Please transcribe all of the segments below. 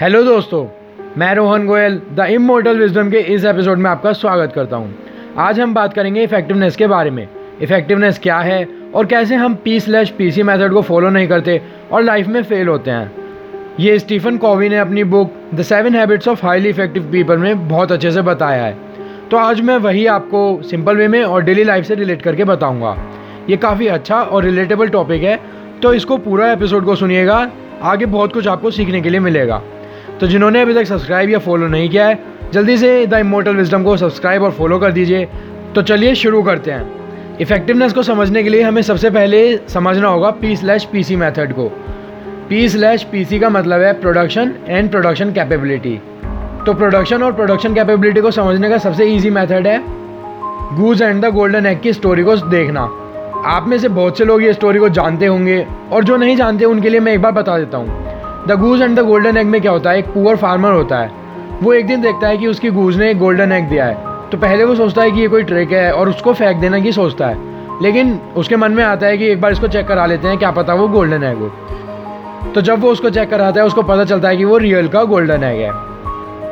Hello दोस्तों, मैं Rohan Goyal the immortal wisdom के इस एपिसोड में आपका स्वागत करता हूँ। आज हम बात करेंगे इफेक्टिवनेस के बारे में। इफेक्टिवनेस क्या है और कैसे हम P slash P C method को फॉलो नहीं करते और लाइफ में फेल होते हैं। ये स्टीफन कॉवी ने अपनी book the seven habits of highly effective people में बहुत अच्छे से बताया है। तो आज मैं वही आपको सिंपल वे में और डेली लाइफ से रिलेट करके बताऊँगा। ये काफ़ी अच्छा और रिलेटेबल टॉपिक है तो इसको पूरा एपिसोड को सुनिएगा। आगे बहुत कुछ आपको सीखने के लिए मिलेगा। तो जिन्होंने अभी तक सब्सक्राइब या फॉलो नहीं किया है, जल्दी से द इमोटल विजडम को सब्सक्राइब और फॉलो कर दीजिए। तो चलिए शुरू करते हैं। इफेक्टिवनेस को समझने के लिए हमें सबसे पहले समझना होगा P slash P C method को। पी स्लैश पी सी का मतलब है प्रोडक्शन एंड प्रोडक्शन कैपेबिलिटी तो प्रोडक्शन और प्रोडक्शन कैपेबिलिटी को समझने का सबसे ईजी मैथड है goose and the golden egg की स्टोरी को देखना। आप में से बहुत से लोग ये स्टोरी को जानते होंगे, और जो नहीं जानते उनके लिए मैं एक बार बता देता हूँ। The goose and the golden egg में क्या होता है? एक पुअर फार्मर होता है। वो एक दिन देखता है कि उसकी गूज ने एक गोल्डन एग दिया है। तो पहले वो सोचता है कि ये कोई ट्रिक है और उसको फेंक देना की सोचता है। लेकिन उसके मन में आता है कि एक बार इसको चेक करा लेते हैं, क्या पता वो गोल्डन एग हो। तो जब वो उसको चेक कराता है, उसको पता चलता है कि वो रियल का गोल्डन एग है।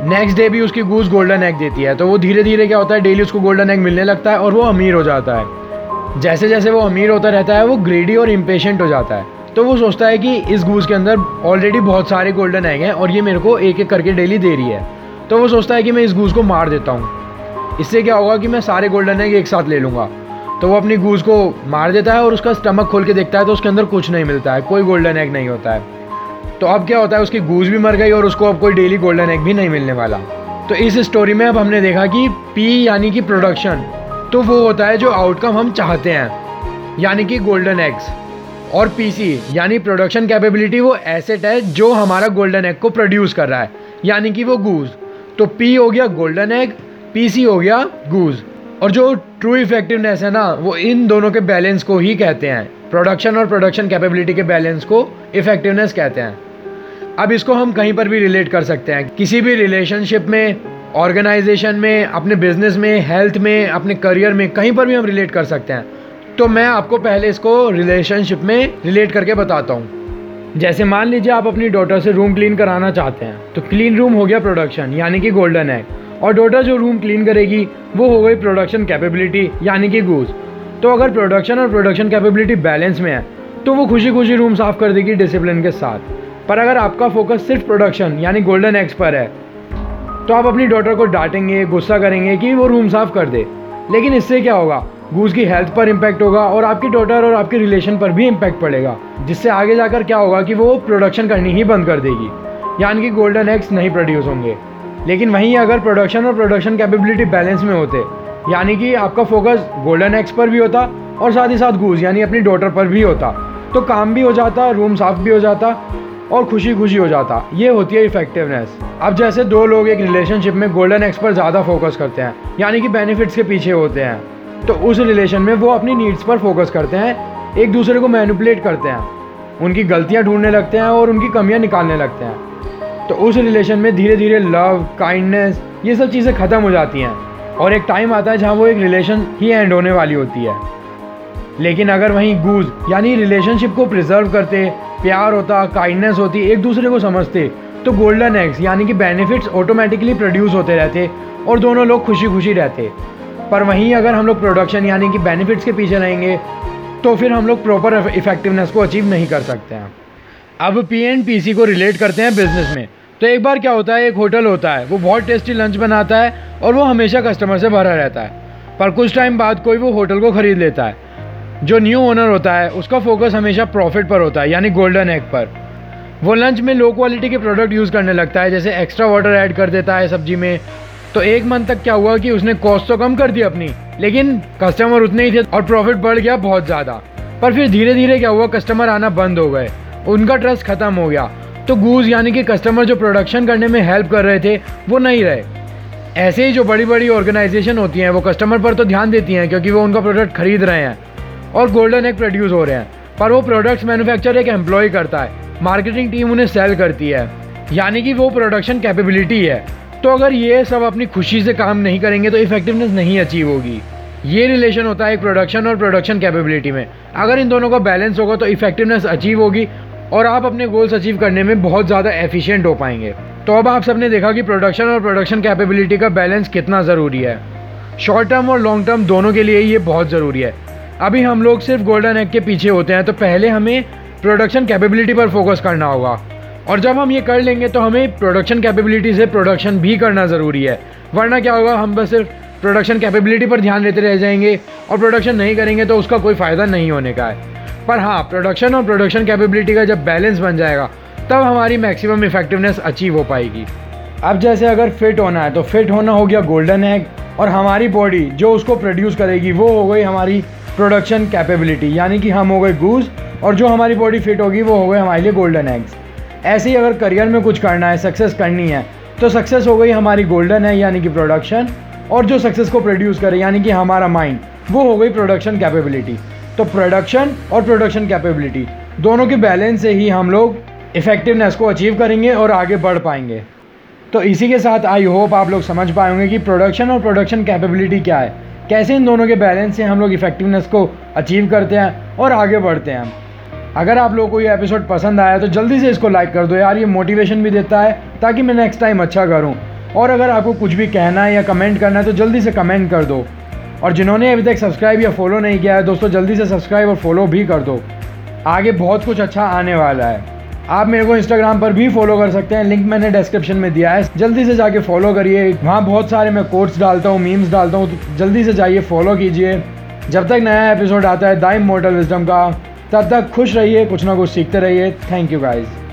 नेक्स्ट डे भी उसकी गूज गोल्डन एग देती है। तो वो धीरे धीरे क्या होता है, डेली उसको गोल्डन एग मिलने लगता है और वो अमीर हो जाता है। जैसे जैसे वो अमीर होता रहता है, वो ग्रेडी और इम्पेशेंट हो जाता है। तो वो सोचता है कि इस गूज के अंदर ऑलरेडी बहुत सारे गोल्डन एग हैं और ये मेरे को एक एक करके डेली दे रही है। तो वो सोचता है कि मैं इस गूज को मार देता हूँ। इससे क्या होगा कि मैं सारे गोल्डन एग एक साथ ले लूँगा। तो वो अपनी गूज को मार देता है और उसका स्टमक खोल के देखता है तो उसके अंदर कुछ नहीं मिलता है, कोई गोल्डन एग नहीं होता है। तो अब क्या होता है, उसकी गूज भी मर गई और उसको अब कोई डेली गोल्डन एग भी नहीं मिलने वाला। तो इस स्टोरी में अब हमने देखा कि पी यानी कि प्रोडक्शन तो वो होता है जो आउटकम हम चाहते हैं, यानी कि गोल्डन एग्स और पीसी यानी प्रोडक्शन कैपेबिलिटी वो एसेट है जो हमारा गोल्डन एग को प्रोड्यूस कर रहा है। यानी कि वो गूज तो पी हो गया गोल्डन एग पीसी हो गया गूज और जो ट्रू इफेक्टिवनेस है ना, वो इन दोनों के बैलेंस को ही कहते हैं। प्रोडक्शन और प्रोडक्शन कैपेबिलिटी के बैलेंस को इफेक्टिवनेस कहते हैं। अब इसको हम कहीं पर भी रिलेट कर सकते हैं। किसी भी रिलेशनशिप में ऑर्गेनाइजेशन में, अपने बिज़नेस में हेल्थ में, अपने करियर में, कहीं पर भी हम रिलेट कर सकते हैं। तो मैं आपको पहले इसको रिलेशनशिप में रिलेट करके बताता हूँ। जैसे मान लीजिए आप अपनी डॉटर से रूम क्लीन कराना चाहते हैं तो क्लीन रूम हो गया प्रोडक्शन यानी कि गोल्डन एग और डॉटर जो रूम क्लीन करेगी, वो हो गई प्रोडक्शन कैपेबिलिटी यानी कि गूज तो अगर प्रोडक्शन और प्रोडक्शन कैपेबिलिटी बैलेंस में है तो वो खुशी खुशी रूम साफ़ कर देगी डिसिप्लिन के साथ। पर अगर आपका फोकस सिर्फ़ प्रोडक्शन यानी गोल्डन एग्स पर है तो आप अपनी डॉटर को डांटेंगे, गुस्सा करेंगे कि वो रूम साफ़ कर दे। लेकिन इससे क्या होगा? गूज की हेल्थ पर इम्पैक्ट होगा और आपकी डॉटर और आपके रिलेशन पर भी इम्पैक्ट पड़ेगा, जिससे आगे जाकर क्या होगा कि वो प्रोडक्शन करनी ही बंद कर देगी। यानी कि गोल्डन एग्स नहीं प्रोड्यूस होंगे। लेकिन वहीं अगर प्रोडक्शन और प्रोडक्शन कैपेबिलिटी बैलेंस में होते, यानी कि आपका फोकस गोल्डन एग्स पर भी होता और साथ ही साथ गूज यानी अपनी डॉटर पर भी होता तो काम भी हो जाता रूम साफ़ भी हो जाता और खुशी खुशी हो जाता। ये होती है इफेक्टिवनेस अब जैसे दो लोग एक रिलेशनशिप में गोल्डन एक्स पर ज़्यादा फोकस करते हैं, यानी कि बेनिफिट्स के पीछे होते हैं। तो उस रिलेशन में वो अपनी नीड्स पर फोकस करते हैं, एक दूसरे को मैनिपुलेट करते हैं, उनकी गलतियाँ ढूँढने लगते हैं और उनकी कमियाँ निकालने लगते हैं। तो उस रिलेशन में धीरे धीरे लव काइंडनेस ये सब चीज़ें ख़त्म हो जाती हैं और एक टाइम आता है जहाँ वो एक रिलेशन ही एंड होने वाली होती है। लेकिन अगर वहीं गूज, यानी रिलेशनशिप को प्रिजर्व करते, प्यार होता काइंडनेस होती, एक दूसरे को समझते तो गोल्डन एग्स यानी कि बेनिफिट्स ऑटोमेटिकली प्रोड्यूस होते रहते और दोनों लोग खुशी खुशी रहते। पर वहीं अगर हम लोग प्रोडक्शन यानी कि बेनिफिट्स के पीछे रहेंगे तो फिर हम लोग प्रॉपर इफेक्टिवनेस को अचीव नहीं कर सकते हैं। अब पी एंड पी सी को रिलेट करते हैं बिज़नेस में। तो एक बार क्या होता है, एक होटल होता है, वो बहुत टेस्टी लंच बनाता है और वो हमेशा कस्टमर से भरा रहता है। पर कुछ टाइम बाद कोई वो होटल को ख़रीद लेता है। जो न्यू ओनर होता है, उसका फोकस हमेशा प्रॉफिट पर होता है, यानी गोल्डन एग पर। वो लंच में लो क्वालिटी के प्रोडक्ट यूज़ करने लगता है, जैसे एक्स्ट्रा वाटर ऐड कर देता है सब्ज़ी में तो एक मंथ तक क्या हुआ कि उसने कॉस्ट तो कम कर दी अपनी, लेकिन कस्टमर उतने ही थे और प्रॉफिट बढ़ गया बहुत ज़्यादा। पर फिर धीरे धीरे क्या हुआ कस्टमर आना बंद हो गए। उनका ट्रस्ट खत्म हो गया। तो गूज यानी कि कस्टमर जो प्रोडक्शन करने में हेल्प कर रहे थे, वो नहीं रहे। ऐसे ही जो बड़ी बड़ी ऑर्गेनाइजेशन होती हैं, वो कस्टमर पर तो ध्यान देती हैं, क्योंकि वो उनका प्रोडक्ट खरीद रहे हैं और गोल्डन एग प्रोड्यूस हो रहे हैं। पर वो प्रोडक्ट्स मैन्युफैक्चर एक एम्प्लॉय करता है। मार्केटिंग टीम उन्हें सेल करती है। यानी कि वो प्रोडक्शन कैपेबिलिटी है। तो अगर ये सब अपनी खुशी से काम नहीं करेंगे तो इफेक्टिवनेस नहीं अचीव होगी। ये रिलेशन होता है एक प्रोडक्शन और प्रोडक्शन कैपेबिलिटी में। अगर इन दोनों का बैलेंस होगा तो इफेक्टिवनेस अचीव होगी और आप अपने गोल्स अचीव करने में बहुत ज़्यादा एफिशिएंट हो पाएँगे। तो अब आप सबने देखा कि प्रोडक्शन और प्रोडक्शन कैपेबिलिटी का बैलेंस कितना ज़रूरी है। शॉर्ट टर्म और लॉन्ग टर्म दोनों के लिए ये बहुत ज़रूरी है। अभी हम लोग सिर्फ़ गोल्डन एग के पीछे होते हैं तो पहले हमें प्रोडक्शन कैपेबिलिटी पर फोकस करना होगा। और जब हम ये कर लेंगे तो हमें प्रोडक्शन कैपेबिलिटी से प्रोडक्शन भी करना ज़रूरी है। वरना क्या होगा, हम बस सिर्फ़ प्रोडक्शन कैपेबिलिटी पर ध्यान देते रह जाएँगे और प्रोडक्शन नहीं करेंगे तो उसका कोई फ़ायदा नहीं होने का है। पर हाँ प्रोडक्शन और प्रोडक्शन कैपेबिलिटी का जब बैलेंस बन जाएगा, तब हमारी मैक्सिमम इफेक्टिवनेस अचीव हो पाएगी। अब जैसे अगर फिट होना है तो फिट होना हो गया गोल्डन एग और हमारी बॉडी जो उसको प्रोड्यूस करेगी, वो हो गई हमारी प्रोडक्शन कैपेबिलिटी यानी कि हम हो गए गूज और जो हमारी बॉडी फिट होगी, वो हो गए हमारे लिए गोल्डन एग्स ऐसे ही अगर करियर में कुछ करना है सक्सेस करनी है तो सक्सेस हो गई हमारी गोल्डन है, यानी कि प्रोडक्शन और जो सक्सेस को प्रोड्यूस करे, यानी कि हमारा माइंड वो हो गई प्रोडक्शन कैपेबिलिटी तो प्रोडक्शन और प्रोडक्शन कैपेबिलिटी दोनों के बैलेंस से ही हम लोग इफ़ेक्टिवनेस को अचीव करेंगे और आगे बढ़ पाएँगे. तो इसी के साथ आई होप आप लोग समझ पाएँगे कि प्रोडक्शन और प्रोडक्शन कैपेबिलिटी क्या है. कैसे इन दोनों के बैलेंस से हम लोग इफ़ेक्टिवनेस को अचीव करते हैं और आगे बढ़ते हैं अगर आप लोगों को ये एपिसोड पसंद आया तो जल्दी से इसको लाइक कर दो यार, ये मोटिवेशन भी देता है, ताकि मैं नेक्स्ट टाइम अच्छा करूँ। और अगर आपको कुछ भी कहना है या कमेंट करना है तो जल्दी से कमेंट कर दो। और जिन्होंने अभी तक सब्सक्राइब या फॉलो नहीं किया है, दोस्तों, जल्दी से सब्सक्राइब और फॉलो भी कर दो। आगे बहुत कुछ अच्छा आने वाला है। आप मेरे को इंस्टाग्राम पर भी फॉलो कर सकते हैं लिंक मैंने डिस्क्रिप्शन में दिया है। जल्दी से जाके फॉलो करिए। वहाँ बहुत सारे मैं कोट्स डालता हूँ मीम्स डालता हूँ तो जल्दी से जाइए फॉलो कीजिए। जब तक नया एपिसोड आता है दाइम मोटल विजडम का। तब तक खुश रहिए कुछ ना कुछ सीखते रहिए। Thank you guys